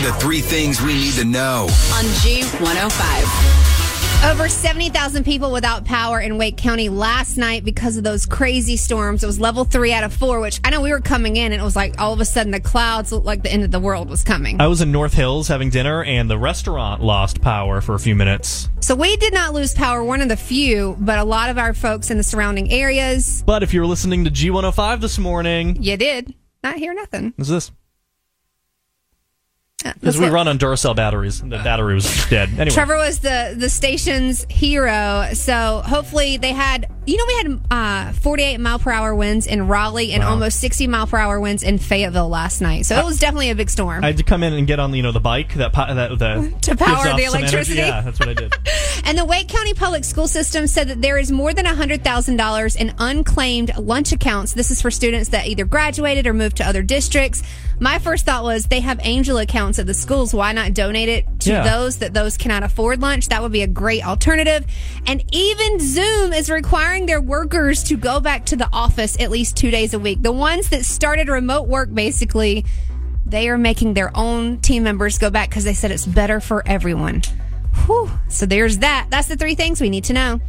Here are the three things we need to know. on G105. Over 70,000 people without power in Wake County last night because of those crazy storms. It was level three out of four, which I know we were coming in and it was like all of a sudden the clouds looked like the end of the world was coming. I was in North Hills having dinner, and the restaurant lost power for a few minutes. So we did not lose power, one of the few, but a lot of our folks in the surrounding areas, But if you were listening to G105 this morning, you did not hear nothing. what's this? Because we run on Duracell batteries. The battery was dead. Anyway, Trevor was the the station's hero. So hopefully they had, you know, we had uh, 48 mile per hour winds in Raleigh and Wow. almost 60 mile per hour winds in Fayetteville last night. So it was definitely a big storm. I had to come in and get on, you know, the bike that po- that To power the some energy. electricity. Yeah, that's what I did. And the Wake County Public School System said that there is more than $100,000 in unclaimed lunch accounts. This is for students that either graduated or moved to other districts. My first thought was they have angel accounts at the schools. Why not donate it to Yeah. those that those cannot afford lunch? That would be a great alternative. And even Zoom is requiring their workers to go back to the office at least two days a week. The ones that started remote work basically they are making their own team members go back because they said it's better for everyone. Whew. So there's that. That's the three things we need to know.